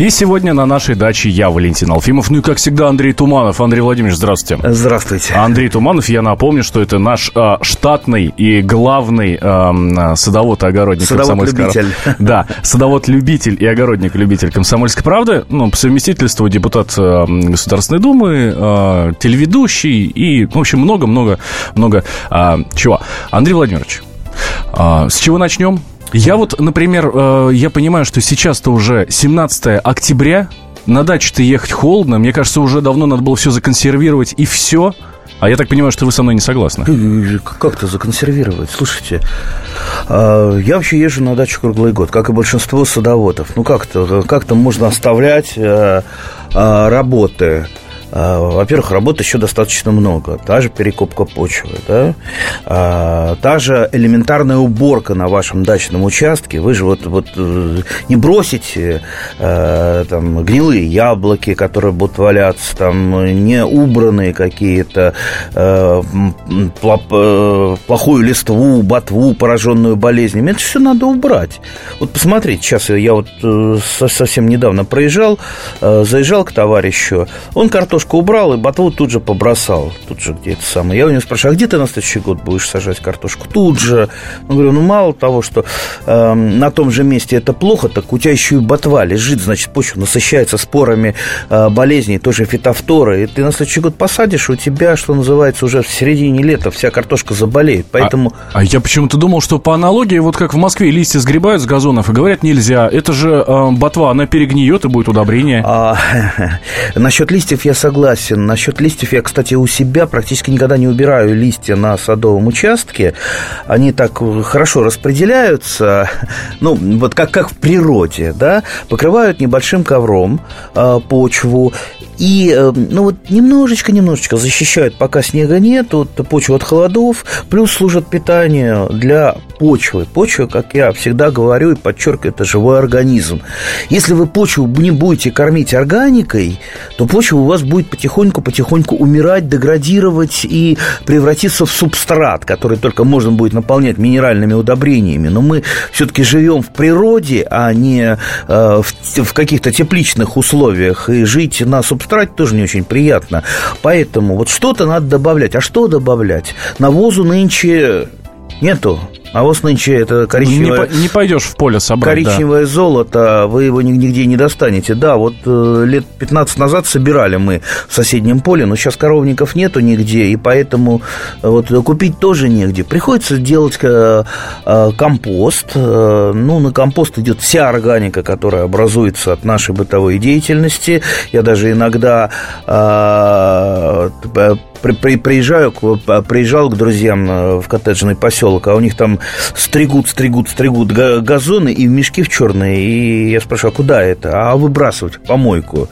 И сегодня на нашей даче я, Валентин Алфимов, ну и, как всегда, Андрей Туманов. Андрей Владимирович, здравствуйте. Здравствуйте. Андрей Туманов, я напомню, что это наш э, штатный и главный э, садовод и огородник Садовод-любитель. Да, садовод-любитель и огородник-любитель комсомольской правды. Ну, по совместительству депутат э, Государственной Думы, э, телеведущий и, в общем, много-много-много э, чего. Андрей Владимирович, э, с чего начнем? Я вот, например, э, я понимаю, что сейчас-то уже 17 октября, на дачу-то ехать холодно, мне кажется, уже давно надо было все законсервировать и все. А я так понимаю, что вы со мной не согласны. Как-то законсервировать? Слушайте, а, я вообще езжу на дачу круглый год, как и большинство садоводов. Ну как-то как можно оставлять э, работы во-первых, работы еще достаточно много. Та же перекопка почвы, да? а, та же элементарная уборка на вашем дачном участке. Вы же вот, вот э, не бросите а, там, гнилые яблоки, которые будут валяться, там, не убранные какие-то, а, плохую листву, ботву, пораженную болезнями. Это все надо убрать. Вот посмотрите, сейчас я вот совсем недавно проезжал, заезжал к товарищу, он картошку картошку убрал, и ботву тут же побросал. Тут же где-то самое. Я у него спрашиваю, а где ты на следующий год будешь сажать картошку? Тут же. Он говорю, ну, мало того, что э, на том же месте это плохо, так у тебя еще и ботва лежит, значит, почва насыщается спорами э, болезней, тоже фитофторы. И ты на следующий год посадишь, у тебя, что называется, уже в середине лета вся картошка заболеет. Поэтому... А, а я почему-то думал, что по аналогии, вот как в Москве листья сгребают с газонов и говорят, нельзя. Это же э, ботва, она перегниет и будет удобрение. А, насчет листьев я согласен согласен. Насчет листьев я, кстати, у себя практически никогда не убираю листья на садовом участке. Они так хорошо распределяются, ну, вот как, как в природе, да, покрывают небольшим ковром э, почву и, э, ну, вот немножечко-немножечко защищают, пока снега нет, вот почву от холодов, плюс служат питанию для почвы. Почва, как я всегда говорю и подчеркиваю, это живой организм. Если вы почву не будете кормить органикой, то почва у вас будет потихоньку-потихоньку умирать, деградировать и превратиться в субстрат, который только можно будет наполнять минеральными удобрениями. Но мы все-таки живем в природе, а не э, в, в каких-то тепличных условиях. И жить на субстрате тоже не очень приятно. Поэтому вот что-то надо добавлять. А что добавлять? Навозу нынче нету. А вот нынче это коричневое... Не, не пойдешь в поле собрать, Коричневое да. золото, вы его нигде не достанете. Да, вот э, лет 15 назад собирали мы в соседнем поле, но сейчас коровников нету нигде, и поэтому э, вот купить тоже негде. Приходится делать э, компост. Ну, на компост идет вся органика, которая образуется от нашей бытовой деятельности. Я даже иногда при, при, приезжаю, приезжал к друзьям в коттеджный поселок, а у них там стригут, стригут, стригут газоны и в мешки в черные. И я спрашиваю, а куда это? А выбрасывать в помойку.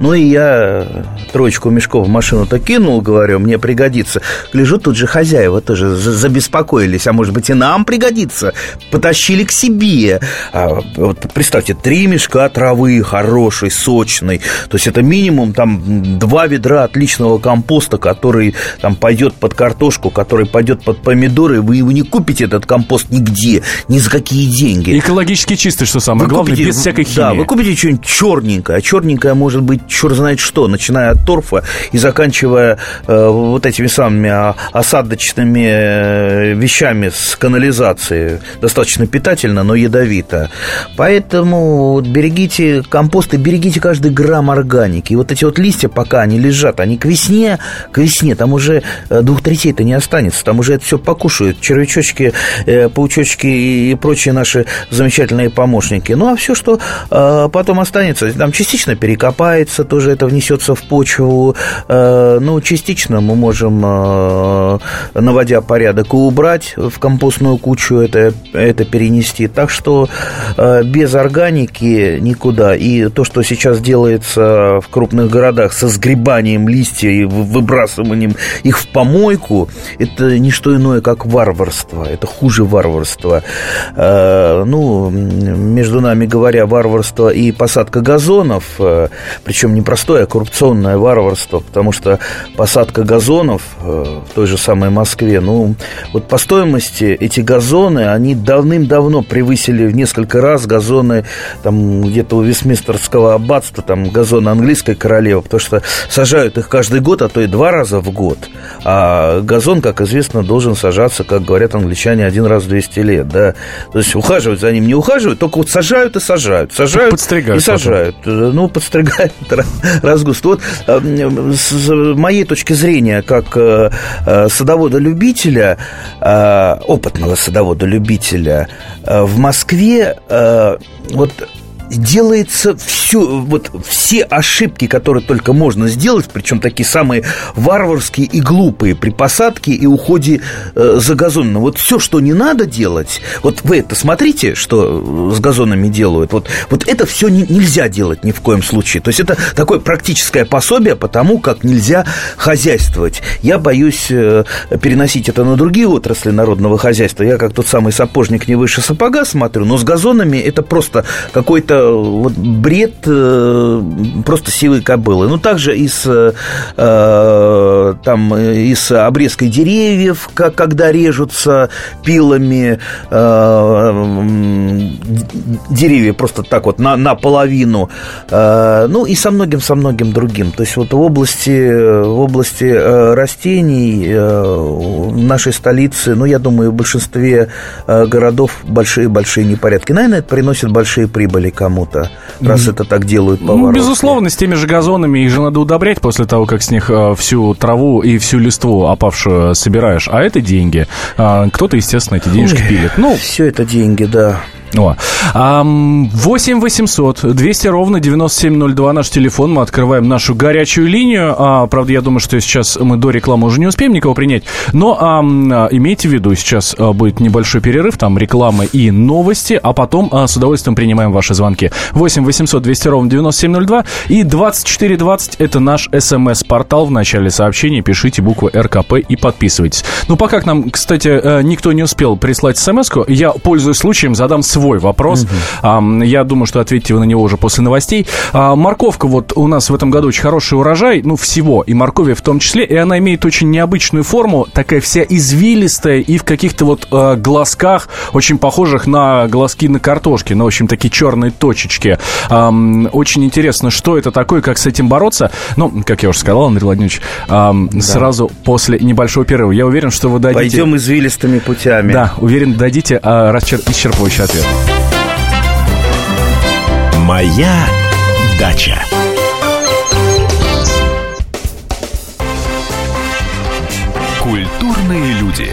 Ну и я троечку мешков в машину-то кинул, говорю, мне пригодится. Гляжу, тут же хозяева тоже забеспокоились, а может быть и нам пригодится. Потащили к себе. А, вот представьте, три мешка травы хорошей, сочной. То есть это минимум там два ведра отличного компоста, который там пойдет под картошку, который пойдет под помидоры. Вы его не купите, этот компост, нигде, ни за какие деньги. Экологически чистый, что самое вы главное, купите, без всякой химии. Да, вы купите что-нибудь черненькое. А черненькое может быть черт знает что, начиная от торфа и заканчивая э, вот этими самыми осадочными э, вещами с канализацией. Достаточно питательно, но ядовито. Поэтому берегите компост и берегите каждый грамм органики. И вот эти вот листья, пока они лежат, они к весне, к весне, там уже э, двух третей-то не останется, там уже это все покушают. Червячочки, э, паучочки и прочие наши замечательные помощники. Ну, а все, что э, потом останется, там частично перекопается, вынесется, тоже это внесется в почву. Э, ну, частично мы можем, э, наводя порядок, и убрать в компостную кучу это, это перенести. Так что э, без органики никуда. И то, что сейчас делается в крупных городах со сгребанием листьев и выбрасыванием их в помойку, это не что иное, как варварство. Это хуже варварства. Ну, между нами говоря, варварство и посадка газонов, причем причем не простое, а коррупционное варварство, потому что посадка газонов э, в той же самой Москве, ну, вот по стоимости эти газоны, они давным-давно превысили в несколько раз газоны там где-то у Вестминстерского аббатства, там газоны английской королевы, потому что сажают их каждый год, а то и два раза в год. А газон, как известно, должен сажаться, как говорят англичане, один раз в 200 лет, да. То есть ухаживать за ним не ухаживают, только вот сажают и сажают, сажают и сажают. Потом. Ну, подстригают раз в Вот э, с моей точки зрения, как э, э, садовода-любителя, опытного садовода-любителя, в Москве вот делается все, вот все ошибки, которые только можно сделать, причем такие самые варварские и глупые при посадке и уходе э, за газоном. Вот все, что не надо делать, вот вы это смотрите, что с газонами делают, вот, вот это все не, нельзя делать ни в коем случае. То есть это такое практическое пособие по тому, как нельзя хозяйствовать. Я боюсь э, переносить это на другие отрасли народного хозяйства. Я как тот самый сапожник не выше сапога смотрю, но с газонами это просто какой-то вот бред э, просто силы кобылы. Ну, также и с, э, там, и с обрезкой деревьев, как, когда режутся пилами э, деревья просто так вот на, наполовину. Ну, и со многим, со многим другим. То есть вот в области, в области растений нашей столице, ну, я думаю, в большинстве городов большие-большие непорядки. Наверное, это приносит большие прибыли кому-то, раз это так делают по Ну, безусловно, с теми же газонами их же надо удобрять после того, как с них э, всю траву и всю листву опавшую собираешь. А это деньги. А, кто-то, естественно, эти денежки Ой, пилит. Ну, все это деньги, да. О. 8 800 200 ровно 9702 наш телефон. Мы открываем нашу горячую линию. А, правда, я думаю, что сейчас мы до рекламы уже не успеем никого принять. Но а, имейте в виду, сейчас а, будет небольшой перерыв, там реклама и новости, а потом а, с удовольствием принимаем ваши звонки. 8 800 200 ровно 9702 и 2420 это наш смс-портал. В начале сообщения пишите букву РКП и подписывайтесь. Ну, пока к нам, кстати, э, никто не успел прислать смс я, пользуясь случаем, задам свой свой вопрос. Угу. Я думаю, что ответите вы на него уже после новостей. А, морковка вот у нас в этом году очень хороший урожай, ну, всего, и моркови в том числе, и она имеет очень необычную форму, такая вся извилистая и в каких-то вот э, глазках, очень похожих на глазки на картошке, ну, в общем, такие черные точечки. Очень интересно, что это такое, как с этим бороться. Ну, как я уже сказал, Андрей Владимирович, да. сразу после небольшого перерыва. Я уверен, что вы дадите... Пойдем извилистыми путями. Да, уверен, дадите а, расчер... исчерпывающий ответ. Моя дача. Культурные люди.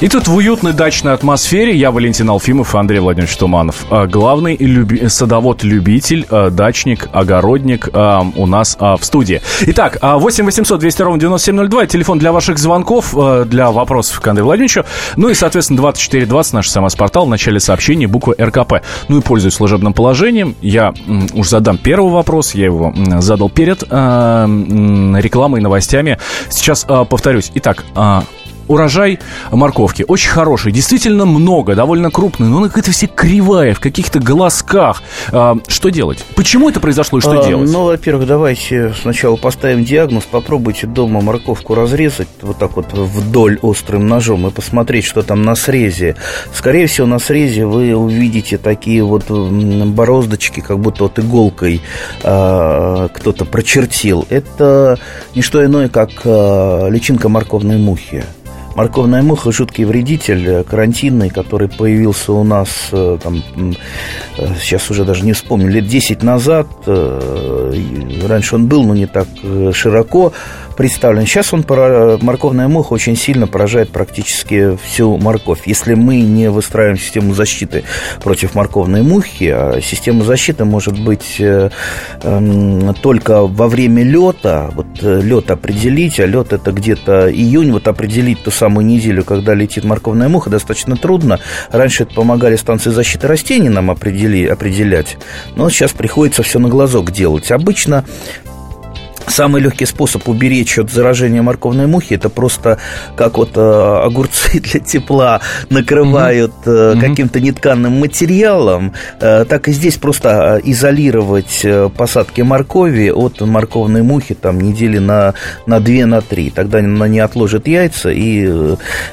И тут в уютной дачной атмосфере я, Валентин Алфимов и Андрей Владимирович Туманов. А, главный люби... садовод-любитель, а, дачник, огородник а, у нас в студии. Итак, 8 800 200 ровно 9702, телефон для ваших звонков, для вопросов к Андрею Владимировичу. Ну и, соответственно, 2420 наш смс-портал в начале сообщения буквы РКП. Ну и, пользуясь служебным положением, я уж задам первый вопрос, я его задал перед рекламой и новостями. Сейчас повторюсь. Итак, урожай морковки очень хороший, действительно много, довольно крупный, но она какая-то все кривая, в каких-то глазках. А, что делать? Почему это произошло и что а, делать? Ну, во-первых, давайте сначала поставим диагноз, попробуйте дома морковку разрезать вот так вот вдоль острым ножом и посмотреть, что там на срезе. Скорее всего, на срезе вы увидите такие вот бороздочки, как будто вот иголкой а, кто-то прочертил. Это не что иное, как а, личинка морковной мухи. Морковная муха – жуткий вредитель, карантинный, который появился у нас, там, сейчас уже даже не вспомню, лет 10 назад. Раньше он был, но не так широко представлен. Сейчас он, морковная муха очень сильно поражает практически всю морковь. Если мы не выстраиваем систему защиты против морковной мухи, а система защиты может быть э, э, только во время лета, вот э, лед определить, а лед это где-то июнь, вот определить ту самую неделю, когда летит морковная муха, достаточно трудно. Раньше это помогали станции защиты растений нам определи, определять, но сейчас приходится все на глазок делать. Обычно Самый легкий способ уберечь от заражения морковной мухи это просто как вот э, огурцы для тепла накрывают э, mm каким-то нетканным материалом, э, так и здесь просто э, изолировать э, посадки моркови от морковной мухи там недели на, на 2 на 3. Тогда она не отложит яйца и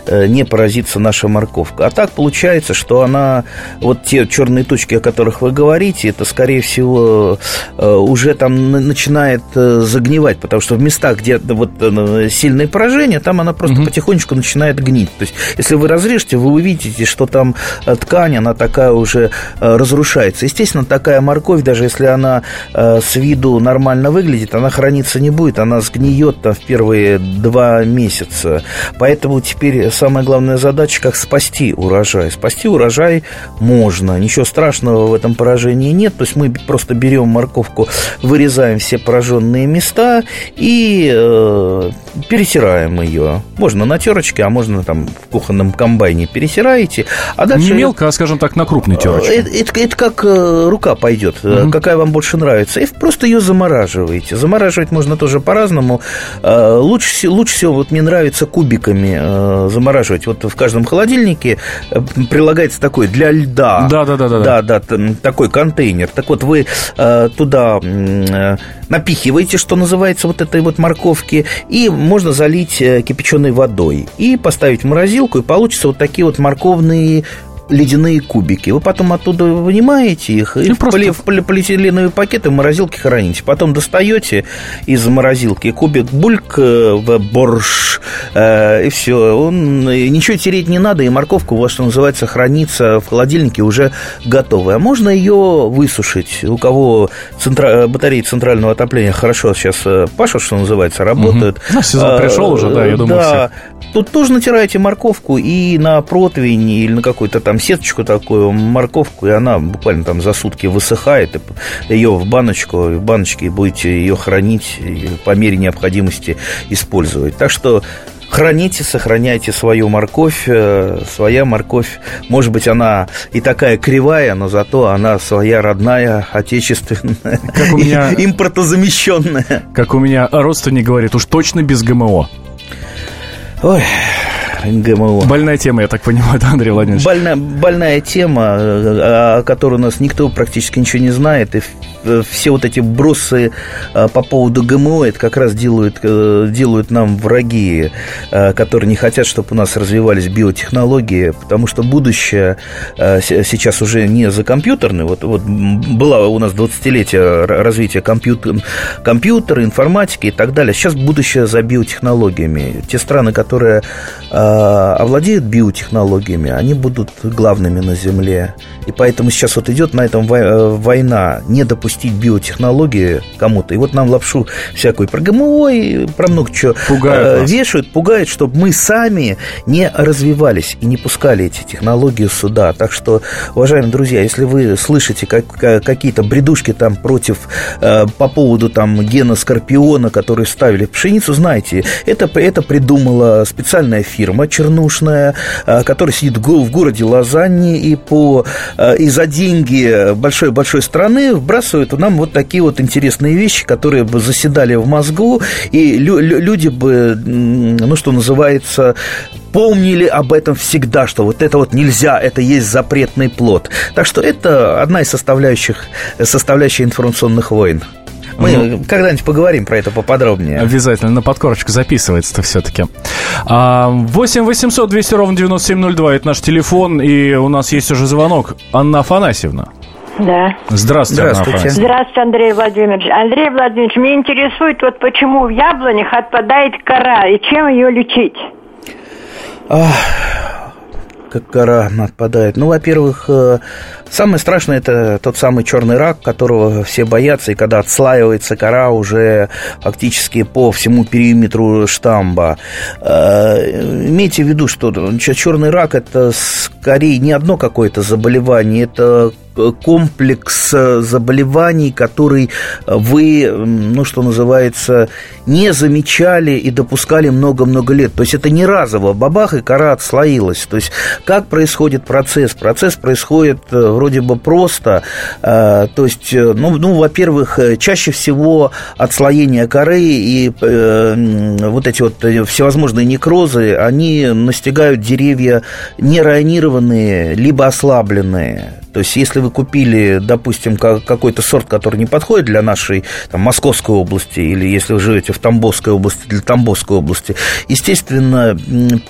э, не поразится наша морковка. А так получается, что она, вот те черные точки, о которых вы говорите, это скорее всего э, уже там начинает э, загнивать, потому что в местах, где вот э, сильные поражения, там она просто угу. потихонечку начинает гнить. То есть, если вы разрежете, вы увидите, что там э, ткань, она такая уже э, разрушается. Естественно, такая морковь, даже если она с виду нормально выглядит, она храниться не будет, она сгниет там в первые два месяца. Поэтому теперь самая главная задача, как спасти урожай. Спасти урожай можно, ничего страшного в этом поражении нет. То есть мы просто берем морковку, вырезаем все пораженные места, места и э, перетираем ее. Можно на терочке, а можно там в кухонном комбайне перетираете. А дальше... Не мелко, а, скажем так, на крупной терочке. Это, это, это как э, рука пойдет, угу. какая вам больше нравится. И просто ее замораживаете. Замораживать можно тоже по-разному. Э, лучше, лучше всего, вот мне нравится кубиками замораживать. Вот в каждом холодильнике прилагается такой для льда. Да, да, да, да. Да, да, такой контейнер. Так вот, вы туда напихиваете, что называется, вот этой вот морковки, и можно залить э, кипяченой водой. И поставить в морозилку, и получится вот такие вот морковные ледяные кубики. Вы потом оттуда вынимаете их и, и в, просто... в полиэтиленовые пакеты в морозилке храните. Потом достаете из морозилки кубик бульк э, в борщ, э, и все. Он, ничего тереть не надо, и морковка у вас, что называется, хранится в холодильнике уже готовая. А можно ее высушить. У кого центра... батареи центрального отопления хорошо сейчас э, пашут, что называется, работают. Угу. Ну, сезон а, пришел уже, да, я думаю, да. Все. Тут тоже натираете морковку и на противень или на какой-то там там сеточку такую, морковку, и она буквально там за сутки высыхает, и ее в баночку, в баночке будете ее хранить и по мере необходимости использовать. Так что храните, сохраняйте свою морковь. Э, своя морковь, может быть, она и такая кривая, но зато она своя родная, отечественная, как у меня... импортозамещенная. Как у меня родственник говорит, уж точно без ГМО. Ой, ГМО. Больная тема, я так понимаю, да, Андрей Владимирович? Больная, больная тема, о которой у нас никто практически ничего не знает, и все вот эти бросы по поводу ГМО, это как раз делают, э, делают нам враги, которые не хотят, чтобы у нас развивались биотехнологии, потому что будущее сейчас уже не за компьютерный, вот, вот была у нас 20-летие развития компьютер, компьютера, информатики и так далее, сейчас будущее за биотехнологиями. Те страны, которые Э, овладеют биотехнологиями, они будут главными на Земле. И поэтому сейчас вот идет на этом э, война, не допустить биотехнологии кому-то. И вот нам лапшу всякую про ГМО и про много чего пугают э, вешают, пугают, чтобы мы сами не развивались и не пускали эти технологии сюда. Так что, уважаемые друзья, если вы слышите как, какие-то бредушки там против, по поводу там гена скорпиона, который ставили в пшеницу, знаете, это, это придумала специальная фирма чернушная, которая сидит в городе Лозанне и по Э, и за деньги большой-большой страны вбрасывают нам вот такие вот интересные вещи, которые бы заседали в мозгу, и лю- люди бы, ну, что называется, помнили об этом всегда, что вот это вот нельзя, это есть запретный плод. Так что это одна из составляющих, составляющих информационных войн. Мы ну, когда-нибудь поговорим про это поподробнее. Обязательно, на подкорочку записывается-то все-таки. 8 800 200 ровно 9702, это наш телефон, и у нас есть уже звонок. Анна Афанасьевна. Да. Здравствуйте, Здравствуйте. Здравствуйте, Андрей Владимирович. Андрей Владимирович, меня интересует, вот почему в яблонях отпадает кора и чем ее лечить? как гора нападает. Ну, во-первых, э, самое страшное это тот самый черный рак, которого все боятся, и когда отслаивается кора уже фактически по всему периметру штамба. Э, имейте в виду, что черный рак это скорее не одно какое-то заболевание, это комплекс заболеваний, который вы, ну, что называется, не замечали и допускали много-много лет. То есть это не разово, бабах, и кора отслоилась. То есть как происходит процесс? Процесс происходит э, вроде бы просто. Э, то есть, э, ну, ну во-первых, чаще всего отслоение коры и вот эти вот всевозможные некрозы, они настигают деревья неронированные, либо ослабленные. То есть, если вы купили, допустим, какой-то сорт, который не подходит для нашей там, Московской области, или если вы живете в Тамбовской области, для Тамбовской области, естественно,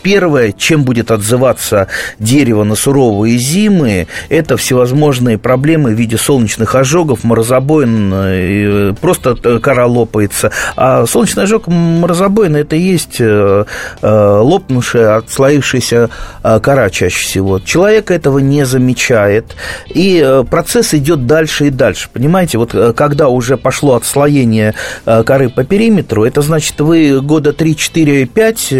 первое, чем будет отзываться дерево на суровые зимы, это всевозможные проблемы в виде солнечных ожогов, морозобоин, э, просто кора лопается. А солнечный ожог морозобоина – это и есть э, э, лопнувшая, отслоившаяся кора чаще всего. Человек этого не замечает, и э, процесс идет дальше и дальше. Понимаете, вот э, когда уже пошло отслоение э, коры по периметру, это значит, вы года 3, 4, 5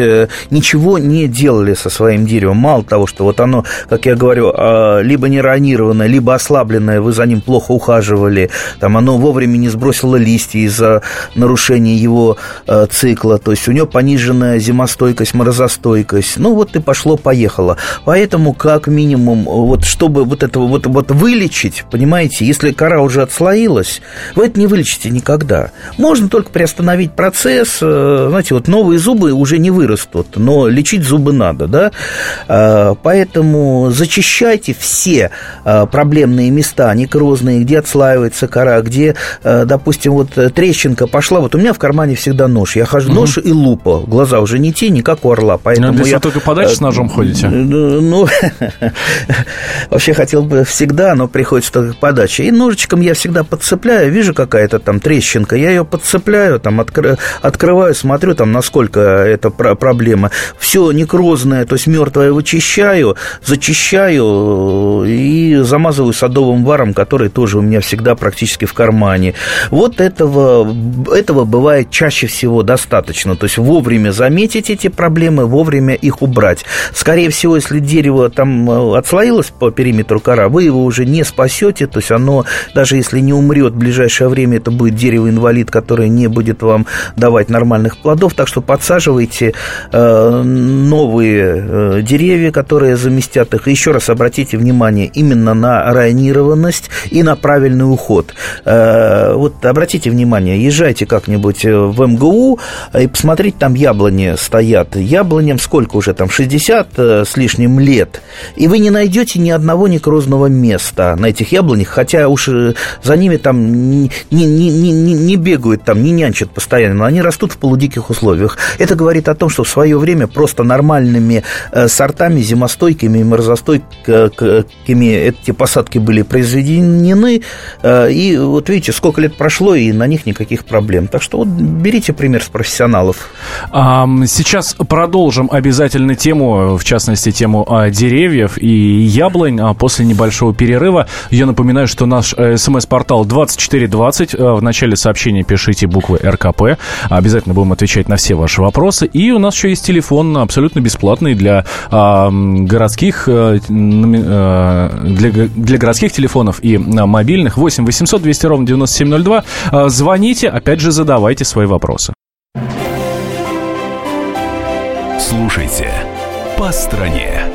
ничего не делали со своим деревом. Мало того, что вот оно, как я говорю, либо неронированное, либо ослабленное, вы за ним плохо ухаживали, там оно вовремя не сбросило листья из-за нарушения его цикла, то есть у него пониженная зимостойкость, морозостойкость. Ну вот и пошло-поехало. Поэтому, как минимум, вот чтобы вот этого вот, вот вылечить, понимаете, если кора уже отслоилась, вы это не вылечите никогда. Можно только приостановить процесс, э, знаете, вот новые зубы уже не вырастут, но лечить зубы надо, да, э, поэтому зачищайте все э, проблемные места, некрозные, где отслаивается кора, где, допустим, вот трещинка пошла, вот у меня в кармане всегда нож, я хожу, угу. нож и лупа, глаза уже не те, не как у орла, поэтому Но я... только подальше с ножом ходите? Ну, вообще хотел бы всегда, но приходится только подача. И ножичком я всегда подцепляю, вижу какая-то там трещинка, я ее подцепляю, там откры, открываю, смотрю, там насколько это проблема. Все некрозное, то есть мертвое вычищаю, зачищаю и замазываю садовым варом, который тоже у меня всегда практически в кармане. Вот этого, этого бывает чаще всего достаточно. То есть вовремя заметить эти проблемы, вовремя их убрать. Скорее всего, если дерево там э, отслоилось по периметру кора, вы его уже не спасете, то есть оно, даже если не умрет в ближайшее время, это будет дерево-инвалид, которое не будет вам давать нормальных плодов, так что подсаживайте э, новые э, деревья, которые заместят их. И еще раз обратите внимание именно на районированность и на правильный уход. Э, вот обратите внимание, езжайте как-нибудь в МГУ и посмотрите, там яблони стоят. Яблоням сколько уже там, 60 с лишним лет, и вы не найдете ни одного некрозного ровного места на этих яблонях, хотя уж э, за ними там не, не, не, не бегают, там не нянчат постоянно, но они растут в полудиких условиях. Это говорит о том, что в свое время просто нормальными э, сортами, зимостойкими и морозостойкими эти посадки были произведены, э, и вот видите, сколько лет прошло, и на них никаких проблем. Так что вот берите пример с профессионалов. Сейчас продолжим обязательно тему, в частности, тему деревьев и яблонь а после небольшого небольшого перерыва. Я напоминаю, что наш э, смс-портал 2420. Э, в начале сообщения пишите буквы РКП. Обязательно будем отвечать на все ваши вопросы. И у нас еще есть телефон абсолютно бесплатный для э, городских э, для, для городских телефонов и мобильных. 8 800 200 ровно 9702. Звоните, опять же, задавайте свои вопросы. Слушайте «По стране».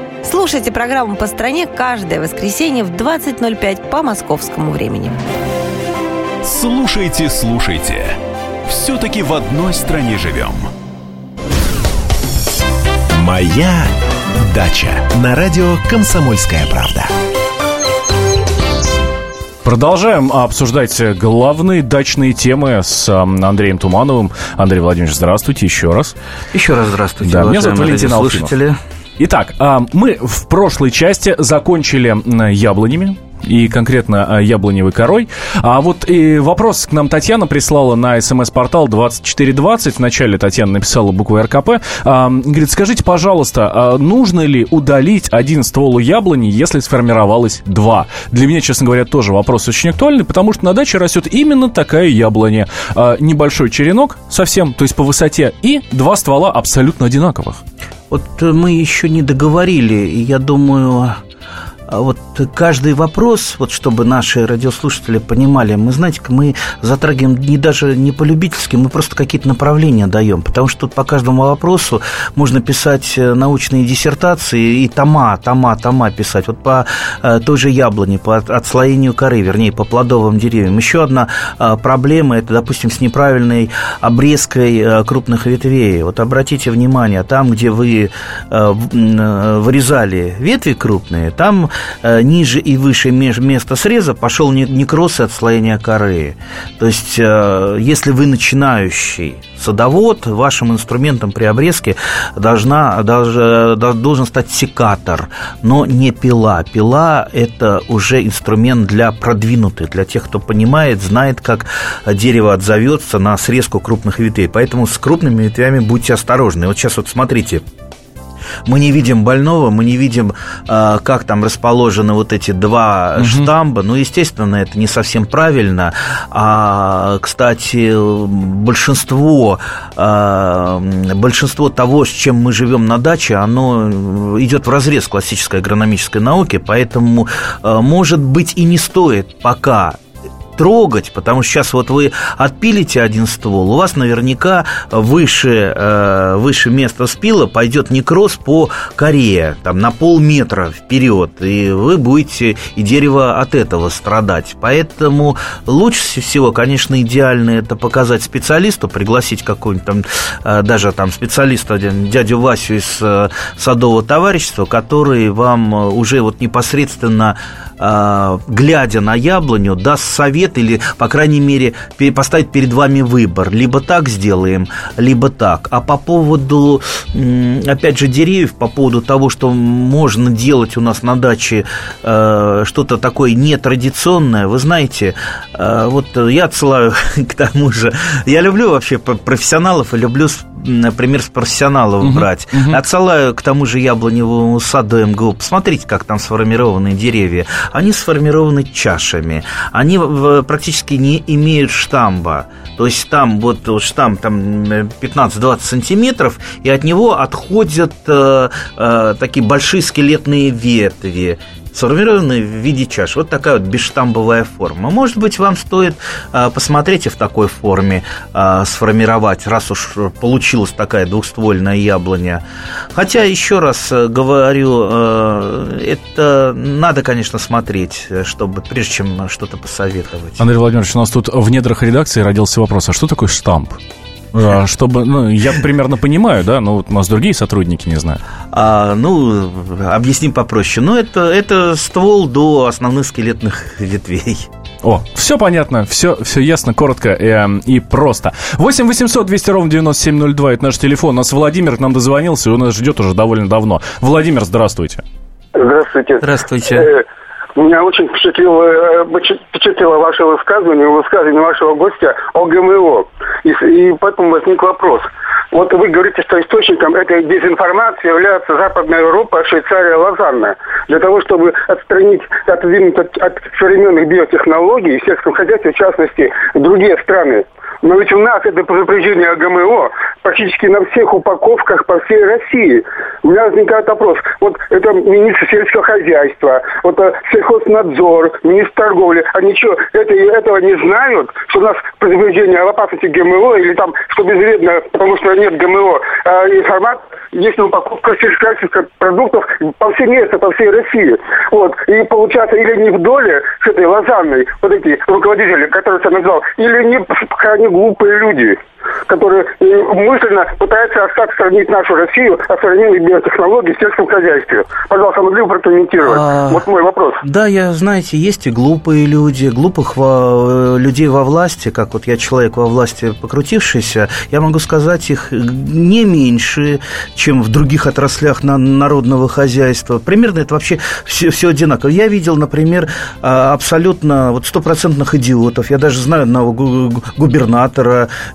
Слушайте программу «По стране» каждое воскресенье в 20.05 по московскому времени. Слушайте, слушайте. Все-таки в одной стране живем. «Моя дача» на радио «Комсомольская правда». Продолжаем обсуждать главные дачные темы с Андреем Тумановым. Андрей Владимирович, здравствуйте еще раз. Еще раз здравствуйте. Да, меня зовут Валентин Алфимов. Итак, а, мы в прошлой части закончили яблонями, и конкретно а, яблоневой корой. А вот и вопрос к нам Татьяна прислала на смс-портал 2420. Вначале Татьяна написала букву РКП. А, говорит, скажите, пожалуйста, а нужно ли удалить один ствол у яблони, если сформировалось два? Для меня, честно говоря, тоже вопрос очень актуальный, потому что на даче растет именно такая яблоня. А, небольшой черенок совсем, то есть по высоте, и два ствола абсолютно одинаковых. Вот мы еще не договорили, я думаю, вот каждый вопрос, вот чтобы наши радиослушатели понимали, мы, знаете, мы затрагиваем не даже не по-любительски, мы просто какие-то направления даем, потому что тут по каждому вопросу можно писать э, научные диссертации и тома, тома, тома писать. Вот по э, той же яблоне, по отслоению коры, вернее, по плодовым деревьям. Еще одна э, проблема, это, допустим, с неправильной обрезкой крупных ветвей. Вот обратите внимание, там, где вы вырезали ветви крупные, там ниже и выше места среза пошел некроз и отслоение коры. То есть, э, если вы начинающий садовод, вашим инструментом при обрезке должна, даже, должен стать секатор, но не пила. Пила – это уже инструмент для продвинутых, для тех, кто понимает, знает, как дерево отзовется на срезку крупных ветвей. Поэтому с крупными ветвями будьте осторожны. Вот сейчас вот смотрите – мы не видим больного, мы не видим, а, как там расположены вот эти два угу. штамба. Ну, естественно, это не совсем правильно. А, кстати, большинство, а, большинство того, с чем мы живем на даче, оно идет в разрез классической агрономической науки, поэтому, может быть, и не стоит пока трогать, потому что сейчас вот вы отпилите один ствол, у вас наверняка выше, э, выше места спила пойдет некроз по коре, там на полметра вперед, и вы будете и дерево от этого страдать. Поэтому лучше всего, конечно, идеально это показать специалисту, пригласить какого-нибудь там, э, даже там специалиста, дядю Васю из э, садового товарищества, который вам уже вот непосредственно глядя на яблоню, даст совет ответ или, по крайней мере, поставить перед вами выбор. Либо так сделаем, либо так. А по поводу, опять же, деревьев, по поводу того, что можно делать у нас на даче э, что-то такое нетрадиционное, вы знаете, э, вот я отсылаю к тому же, я люблю вообще профессионалов и люблю например, с профессионалов uh-huh, брать. Uh-huh. Отсылаю к тому же яблоневому саду МГУ. Посмотрите, как там сформированы деревья. Они сформированы чашами. Они практически не имеют штамба. То есть там вот штамм там 15-20 сантиметров, и от него отходят э, э, такие большие скелетные ветви сформированы в виде чаш. Вот такая вот бесштамбовая форма. Может быть, вам стоит а, посмотреть и в такой форме а, сформировать, раз уж получилась такая двухствольная яблоня. Хотя, еще раз э, говорю, э, это надо, конечно, смотреть, чтобы прежде чем что-то посоветовать. Андрей Владимирович, у нас тут в недрах редакции родился вопрос, а что такое штамп? А, чтобы, ну, я примерно понимаю, да, но вот у нас другие сотрудники не знают. А, ну, объясним попроще. Ну, это, это ствол до основных скелетных ветвей. О, все понятно, все, все ясно, коротко э, и просто. 8 800 200 ровно 9702, это наш телефон. У нас Владимир к нам дозвонился, и он нас ждет уже довольно давно. Владимир, здравствуйте. Здравствуйте. Здравствуйте. Меня очень впечатлило, э, впечатлило ваше высказывание, высказывание вашего гостя о ГМО. И, и поэтому возник вопрос. Вот вы говорите, что источником этой дезинформации является Западная Европа, Швейцария, Лозанна. Для того, чтобы отстранить, отодвинуть от, от современных биотехнологий в сельском хозяйстве, в частности, другие страны. Но ведь у нас это предупреждение о ГМО практически на всех упаковках по всей России. У меня возникает вопрос. Вот это министр сельского хозяйства, вот э, сельхознадзор, министр торговли, они что, это, этого не знают, что у нас предупреждение об опасности ГМО или там, что безвредно, потому что нет ГМО, а информация есть на упаковках сельскохозяйственных продуктов по всей месте, по всей России. Вот. И получается, или не в доле с этой лозанной, вот эти руководители, которые я назвал, или не крайне глупые люди, которые мысленно пытаются остаться сравнить нашу Россию, а сравнить биотехнологии в сельском хозяйстве. Пожалуйста, могли бы прокомментировать? А, вот мой вопрос. Да, я, знаете, есть и глупые люди, глупых во, людей во власти, как вот я человек во власти покрутившийся, я могу сказать, их не меньше, чем в других отраслях на народного хозяйства. Примерно это вообще все, все одинаково. Я видел, например, а, абсолютно вот стопроцентных идиотов. Я даже знаю одного губернатора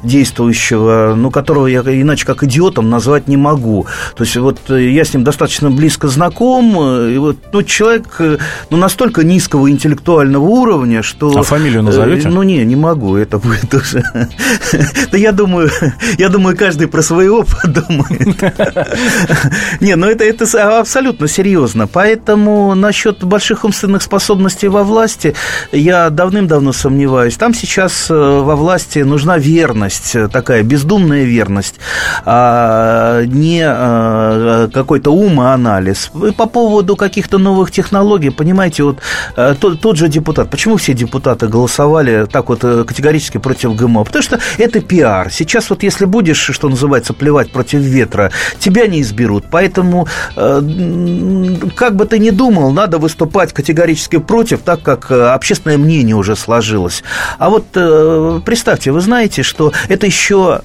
действующего, ну, которого я иначе как идиотом назвать не могу. То есть вот э, я с ним достаточно близко знаком, э, и вот ну, человек э, ну, настолько низкого интеллектуального уровня, что... А фамилию назовете? Ну, не, не могу, это будет уже... Да я думаю, я думаю, каждый про своего подумает. Не, ну это, это абсолютно серьезно. Поэтому насчет больших умственных способностей во власти я давным-давно сомневаюсь. Там сейчас во власти нужна верность, такая бездумная верность, а не какой-то ум и анализ. И по поводу каких-то новых технологий, понимаете, вот тот, тот же депутат, почему все депутаты голосовали так вот э, категорически против ГМО? Потому что это пиар. Сейчас вот если будешь, что называется, плевать против ветра, тебя не изберут. Поэтому, э, как бы ты ни думал, надо выступать категорически против, так как э, общественное мнение уже сложилось. А вот представьте, вы знаете, что это еще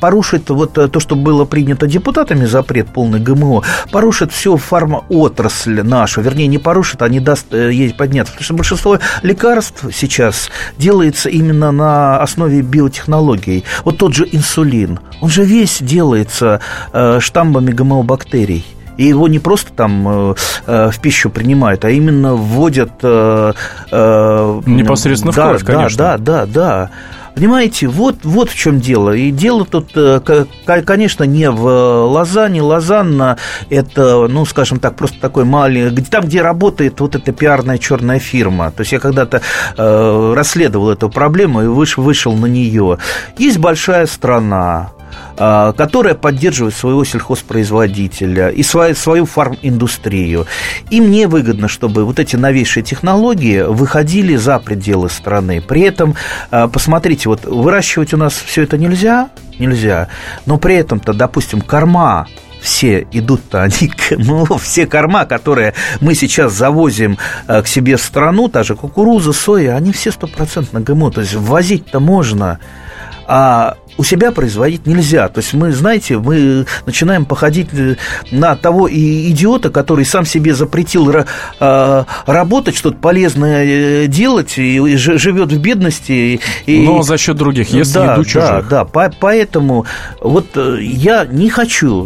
порушит вот то, что было принято депутатами, запрет полный ГМО, порушит всю фармоотрасль нашу, вернее, не порушит, а не даст ей подняться. Потому что большинство лекарств сейчас делается именно на основе биотехнологий. Вот тот же инсулин, он же весь делается э, штамбами ГМО-бактерий. И его не просто там э, э, в пищу принимают, а именно вводят... Э, э, Непосредственно да, в кровь, конечно. Да, да, да, да. Понимаете, вот, вот в чем дело. И дело тут, э, конечно, не в Лозанне. Лозанна – это, ну, скажем так, просто такой маленький... Там, где работает вот эта пиарная черная фирма. То есть я когда-то э, расследовал эту проблему и вышел, вышел на нее. Есть большая страна, которая поддерживает своего сельхозпроизводителя и свою, свою фарм-индустрию. Им не выгодно, чтобы вот эти новейшие технологии выходили за пределы страны. При этом, а, посмотрите, вот выращивать у нас все это нельзя, нельзя, но при этом-то, допустим, корма все идут-то они, ну, все корма, которые мы сейчас завозим а, к себе в страну, та же кукуруза, соя, они все стопроцентно ГМО, то есть ввозить-то можно, а у себя производить нельзя. То есть мы, знаете, мы начинаем походить э, на того идиота, который сам себе запретил а, работать, что-то полезное э, делать, и живет в бедности. И, Но за счет других, ест да, еду чужих. Да, да, поэтому вот э, я не хочу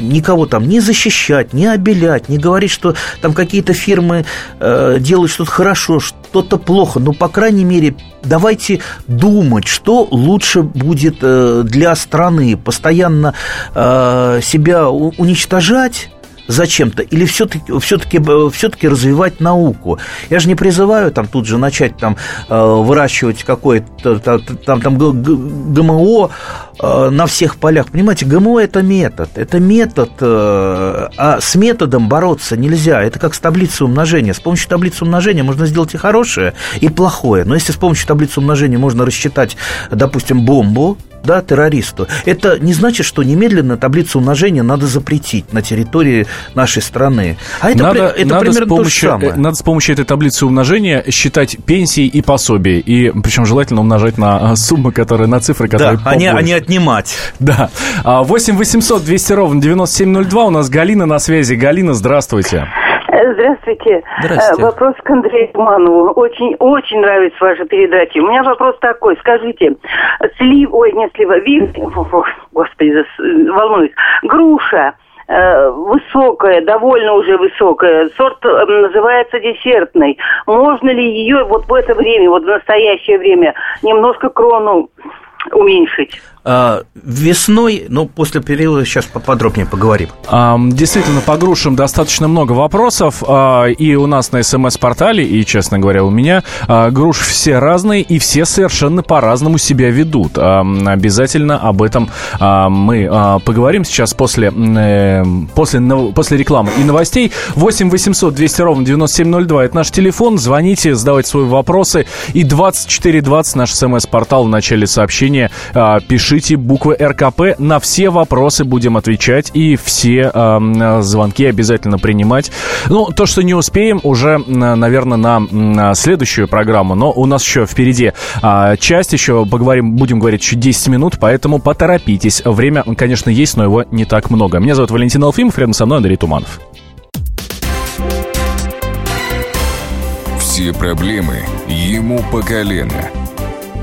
никого там не защищать, не обелять, не говорить, что там какие-то фирмы делают что-то хорошо, что-то плохо. Но, по крайней мере, давайте думать, что лучше будет э, для страны, постоянно э, себя уничтожать зачем-то, или все-таки все-таки все-таки развивать науку. Я же не призываю там тут же начать там э, выращивать какое-то там там ГМО на всех полях. Понимаете, ГМО это метод, это метод, а с методом бороться нельзя. Это как с таблицей умножения. С помощью таблицы умножения можно сделать и хорошее, и плохое. Но если с помощью таблицы умножения можно рассчитать, допустим, бомбу, да, террористу. Это не значит, что немедленно таблицу умножения надо запретить на территории нашей страны. А это, надо, при, это надо примерно помощью, то же самое. Э, надо с помощью этой таблицы умножения считать пенсии и пособия. И причем желательно умножать на а, суммы, которые, на цифры, которые Да, а не, а отнимать. Да. 8 800 200 ровно 9702. У нас Галина на связи. Галина, здравствуйте. Здравствуйте. Здравствуйте. Э, вопрос к Андрею Туманову. Очень, очень нравится ваша передача. У меня вопрос такой. Скажите, слив, ой, не слива, вив, господи, волнуюсь, груша, э, высокая, довольно уже высокая. Сорт э, называется десертный. Можно ли ее вот в это время, вот в настоящее время, немножко крону уменьшить? А, весной, ну, после периода сейчас поподробнее поговорим. Действительно, по грушам достаточно много вопросов. А, и у нас на СМС-портале, и, честно говоря, у меня а, груши все разные, и все совершенно по-разному себя ведут. Обязательно об этом мы поговорим сейчас после, э, после, после рекламы и новостей. 8 800 200 ровно 9702 – это наш телефон. Звоните, задавайте свои вопросы. И 2420 наш СМС-портал в начале сообщения. Пишите пишите буквы РКП. На все вопросы будем отвечать и все э, звонки обязательно принимать. Ну, то, что не успеем, уже, наверное, на следующую программу. Но у нас еще впереди э, часть еще поговорим, будем говорить еще 10 минут, поэтому поторопитесь. Время, конечно, есть, но его не так много. Меня зовут Валентин Алфимов, рядом со мной Андрей Туманов. Все проблемы ему по колено.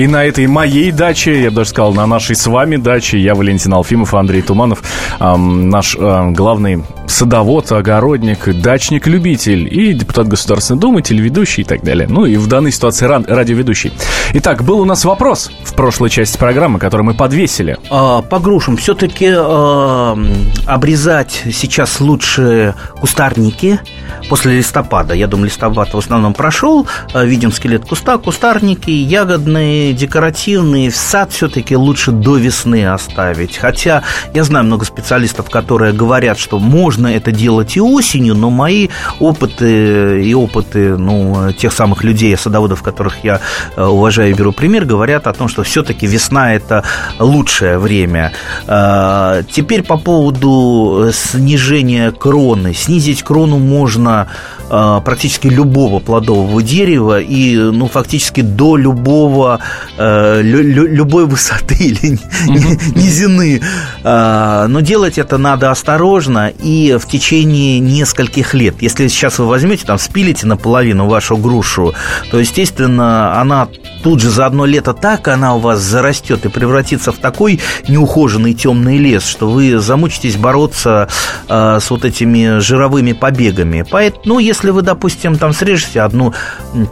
И на этой моей даче, я бы даже сказал, на нашей с вами даче, я Валентин Алфимов, Андрей Туманов, эм, наш э, главный садовод, огородник, дачник-любитель и депутат Государственной Думы, телеведущий и так далее. Ну и в данной ситуации радиоведущий. Итак, был у нас вопрос в прошлой части программы, который мы подвесили. А, по грушам. Все-таки а, обрезать сейчас лучше кустарники после листопада. Я думаю, листопад в основном прошел. Видим скелет куста, кустарники, ягодные, декоративные. В сад все-таки лучше до весны оставить. Хотя я знаю много специалистов, которые говорят, что можно это делать и осенью, но мои опыты и опыты ну, тех самых людей, садоводов, которых я уважаю, продолжаю беру пример, говорят о том, что все-таки весна это лучшее время. А, теперь по поводу снижения кроны. Снизить крону можно а, практически любого плодового дерева и, ну, фактически до любого, э, лю, любой высоты или низины. А, но делать это надо осторожно и в течение нескольких лет. Если сейчас вы возьмете, там, спилите наполовину вашу грушу, то, естественно, она тут же за одно лето так она у вас зарастет и превратится в такой неухоженный темный лес, что вы замучитесь бороться э, с вот этими жировыми побегами. Поэтому, ну, если вы, допустим, там срежете одну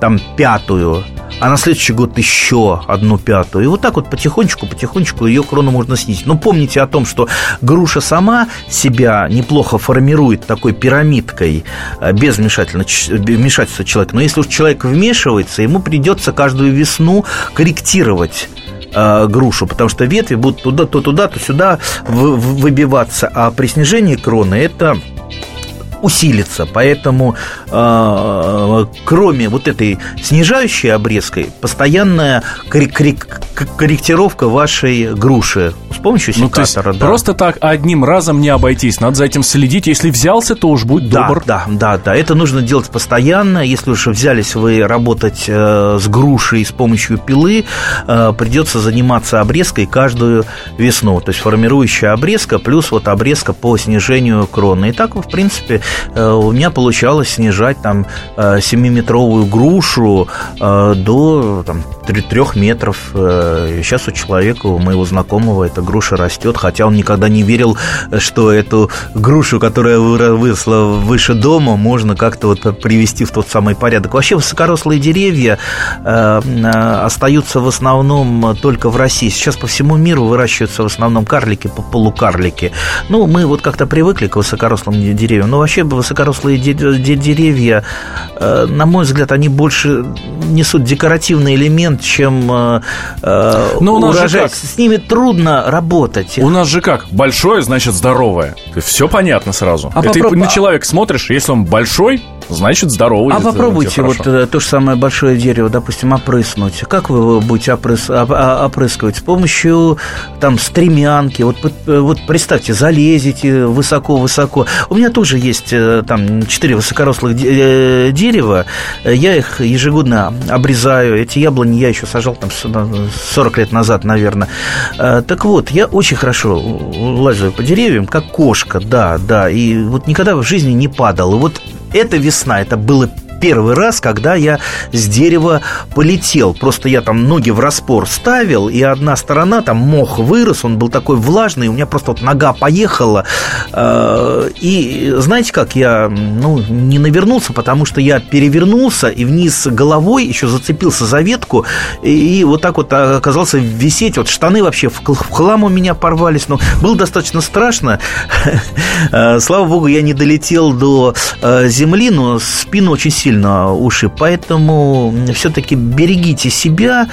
там пятую, а на следующий год еще одну пятую. И вот так вот потихонечку, потихонечку ее крону можно снизить. Но помните о том, что груша сама себя неплохо формирует такой пирамидкой э, без вмешательства человека. Но если уж человек вмешивается, ему придется каждую весну корректировать э, грушу, потому что ветви будут туда, то туда, то сюда выбиваться, а при снижении кроны это усилится. Поэтому, э, кроме вот этой снижающей обрезкой, постоянная корректировка вашей груши с помощью секатора. Ну, да. Просто так одним разом не обойтись. Надо за этим следить. Если взялся, то уж будь да, добр. Да, да, да. Это нужно делать постоянно. Если уж взялись вы работать э, с грушей с помощью пилы, э, придется заниматься обрезкой каждую весну. То есть формирующая обрезка плюс вот обрезка по снижению кроны. И так, в принципе, у меня получалось снижать там 7-метровую э, грушу э, до там, 3 метров. Сейчас у человека, у моего знакомого, эта груша растет, хотя он никогда не верил, что эту грушу, которая выросла выше дома, можно как-то вот привести в тот самый порядок. Вообще высокорослые деревья остаются в основном только в России. Сейчас по всему миру выращиваются в основном карлики, полукарлики. Ну, мы вот как-то привыкли к высокорослым деревьям. Но вообще высокорослые деревья, э, на мой взгляд, они больше несут декоративный элемент, чем э, э, Но у нас урожай. С ними трудно работать. У нас же как? Большое, значит здоровое. Все понятно сразу. А Ты попроб... на человека смотришь, если он большой, значит здоровый. А попробуйте вот то же самое большое дерево, допустим, опрыснуть. Как вы его будете опрыс... А, опрыскивать? С помощью там стремянки. Вот, вот представьте, залезете высоко-высоко. У меня тоже есть там четыре высокорослых э, дерева, я их ежегодно обрезаю. Эти яблони я еще сажал там 40 лет назад, наверное. Э, так вот, я очень хорошо лазаю по деревьям, как кошка, да, да. И вот никогда в жизни не падал. И вот эта весна, это было первый раз, когда я с дерева полетел. Просто я там ноги в распор ставил, и одна сторона, там мох вырос, он был такой влажный, у меня просто вот нога поехала. Э, и знаете как, я ну, не навернулся, потому что я перевернулся и вниз головой еще зацепился за ветку, и вот так вот оказался висеть. Вот штаны вообще в хлам у меня порвались, но было достаточно страшно. Э, слава богу, я не долетел до земли, но спину очень сильно сильно уши. Поэтому все-таки берегите себя,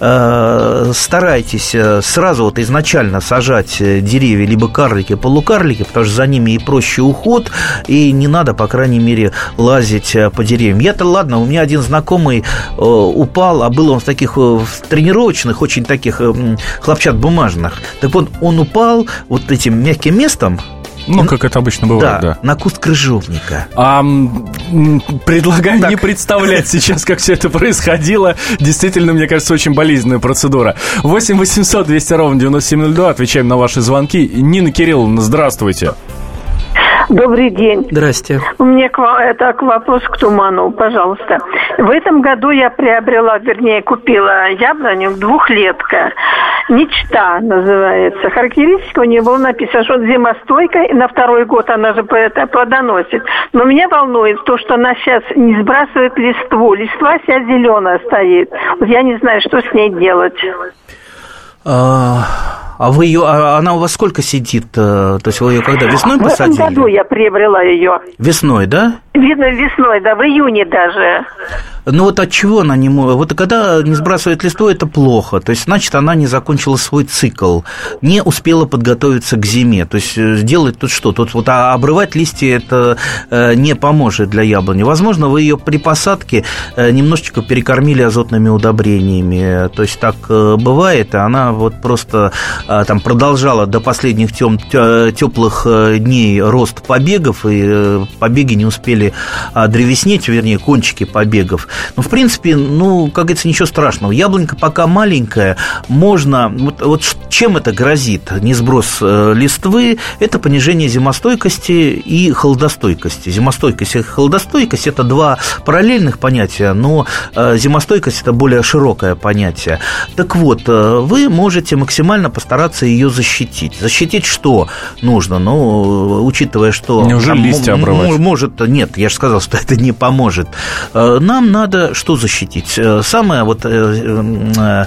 э, старайтесь э, сразу вот изначально сажать деревья, либо карлики, полукарлики, потому что за ними и проще уход, и не надо, по крайней мере, лазить э, по деревьям. Я-то ладно, у меня один знакомый упал, а был он в таких в тренировочных, очень таких хлопчат бумажных. Так вот, он упал вот этим мягким местом, ну, как это обычно бывает, да. да. на куст крыжовника. А, предлагаю так. не представлять сейчас, как все это происходило. Действительно, мне кажется, очень болезненная процедура. 8 800 200 ровно 9702. Отвечаем на ваши звонки. Нина Кирилловна, здравствуйте. Добрый день. Здрасте. У меня к, это к вопрос к Туману, пожалуйста. В этом году я приобрела, вернее, купила яблоню двухлетка. Мечта называется. Характеристика у нее была написано, что зимостойкая, и на второй год она же это плодоносит. Но меня волнует то, что она сейчас не сбрасывает листву. Листва вся зеленая стоит. Вот я не знаю, что с ней делать. А, а вы ее, а она у вас сколько сидит? Э, то есть вы ее когда весной посадили? В этом году я приобрела ее. Весной, да? Видно, весной, да, в июне даже. Ну вот от чего она не может? Вот когда не сбрасывает листву, это плохо. То есть, значит, она не закончила свой цикл, не успела подготовиться к зиме. То есть, э, сделать тут что? Тут вот а обрывать листья это э, не поможет для яблони. Возможно, вы ее при посадке э, немножечко перекормили азотными удобрениями. То есть, так бывает, и она вот просто там продолжала до последних тем, теплых дней рост побегов, и побеги не успели древеснеть, вернее, кончики побегов. Ну, в принципе, ну, как говорится, ничего страшного. Яблонька пока маленькая, можно... Вот, вот чем это грозит? Не сброс э, листвы, это понижение зимостойкости и холодостойкости. Зимостойкость и холодостойкость – это два параллельных понятия, но э, зимостойкость – это более широкое понятие. Так вот, э, вы можете максимально постараться ее защитить. Защитить что нужно? Ну, учитывая, что... Неужели листья обрывать? Может, нет, я же сказал, что это не поможет. Нам надо что защитить? Э, самое вот э, э,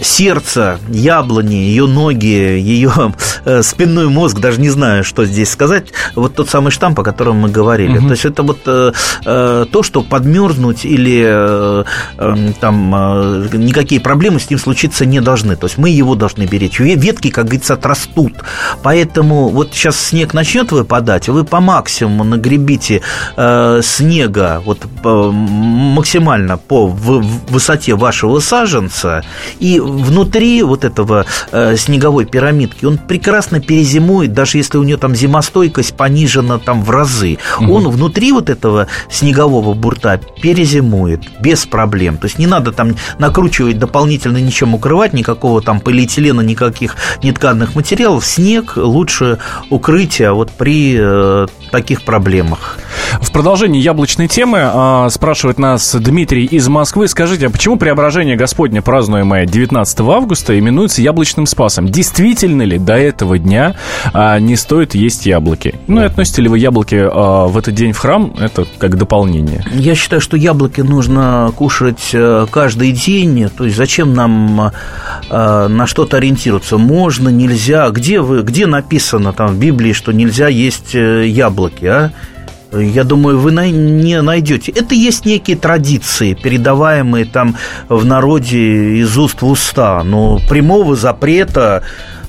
сердце яблони, ее ноги, ее э, спинной мозг, даже не знаю, что здесь сказать, вот тот самый штамп, о котором мы говорили. Угу. То есть это вот э, э, то, что подмерзнуть или э, э, там э, никакие проблемы с ним случиться не должны. То есть мы его должны беречь. Ветки, как говорится, отрастут. Поэтому вот сейчас снег начнет выпадать, вы по максимуму нагребите э, снега вот по, максимально по в, высоте вашего саженца и внутри вот этого э, снеговой пирамидки он прекрасно перезимует, даже если у него там зимостойкость понижена там в разы. Угу. Он внутри вот этого снегового бурта перезимует без проблем. То есть не надо там накручивать дополнительно ничем укрывать, никакого там полиэтилена, никаких нетканных материалов. Снег лучше укрытия вот при э, таких проблемах. В продолжении яблочной темы э, спрашивает нас Дмитрий из Москвы. Скажите, а почему преображение Господне, празднуемое 19 августа, именуется яблочным спасом? Действительно ли до этого дня э, не стоит есть яблоки? Ну и относите ли вы яблоки э, в этот день в храм? Это как дополнение. Я считаю, что яблоки нужно кушать э, каждый день. То есть зачем нам э, на что-то ориентироваться? Можно, нельзя? Где, вы, где написано там в Библии, что нельзя есть э, яблоки, а? Я думаю, вы не найдете. Это есть некие традиции, передаваемые там в народе из уст в уста, но прямого запрета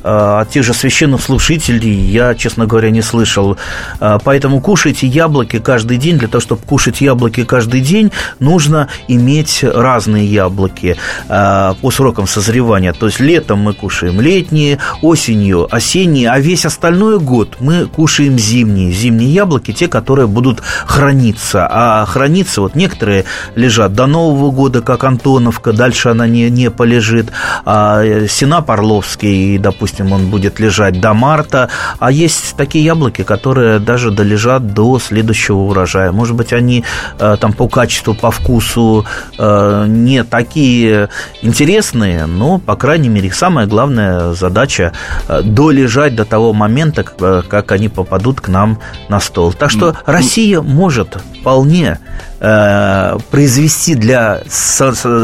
от тех же священнослужителей я, честно говоря, не слышал. Э, поэтому кушайте яблоки каждый день. Для того, чтобы кушать яблоки каждый день, нужно иметь разные яблоки э, по срокам созревания. То есть летом мы кушаем летние, осенью осенние, а весь остальной год мы кушаем зимние. Зимние яблоки, те, которые будут храниться. А храниться, вот некоторые лежат до Нового года, как Антоновка, дальше она не, не полежит. А Сенап Орловский, допустим, допустим, он будет лежать до марта, а есть такие яблоки, которые даже долежат до следующего урожая. Может быть, они э, там по качеству, по вкусу э, не такие интересные, но, по крайней мере, самая главная задача э, долежать до того момента, как они попадут к нам на стол. Так что Россия может вполне произвести для,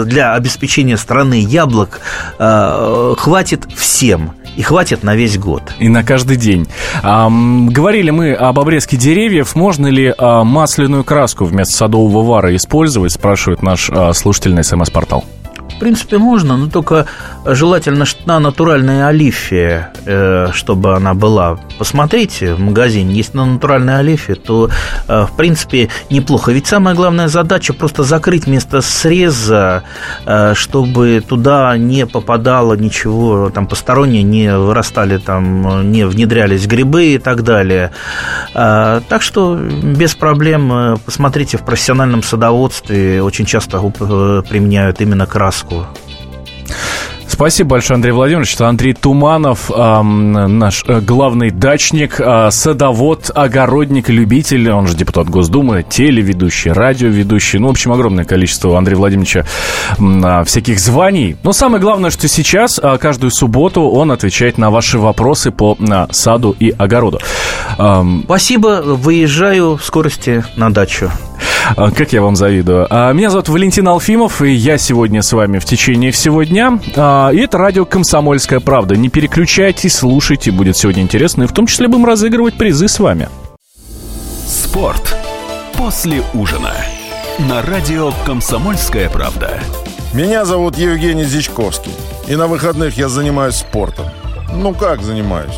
для обеспечения страны яблок хватит всем и хватит на весь год. И на каждый день. А, говорили мы об обрезке деревьев. Можно ли а, масляную краску вместо садового вара использовать, спрашивает наш а, слушатель на смс-портал принципе, можно, но только желательно на натуральной олифе, э, чтобы она была. Посмотрите в магазине, если на натуральной олифе, то, э, в принципе, неплохо. Ведь самая главная задача просто закрыть место среза, э, чтобы туда не попадало ничего там постороннее, не вырастали там, не внедрялись грибы и так далее. Так что без проблем посмотрите в профессиональном садоводстве очень часто применяют именно краску. Спасибо большое, Андрей Владимирович. Это Андрей Туманов, э, наш э, главный дачник, э, садовод, огородник, любитель, он же депутат Госдумы, телеведущий, радиоведущий. Ну, в общем, огромное количество Андрея Владимировича э, всяких званий. Но самое главное, что сейчас, э, каждую субботу, он отвечает на ваши вопросы по э, саду и огороду. Э, Спасибо, выезжаю в скорости на дачу. А, как я вам завидую. А, меня зовут Валентин Алфимов, и я сегодня с вами в течение всего дня. А, и это радио «Комсомольская правда». Не переключайтесь, слушайте, будет сегодня интересно. И в том числе будем разыгрывать призы с вами. Спорт после ужина. На радио «Комсомольская правда». Меня зовут Евгений Зичковский. И на выходных я занимаюсь спортом. Ну как занимаюсь?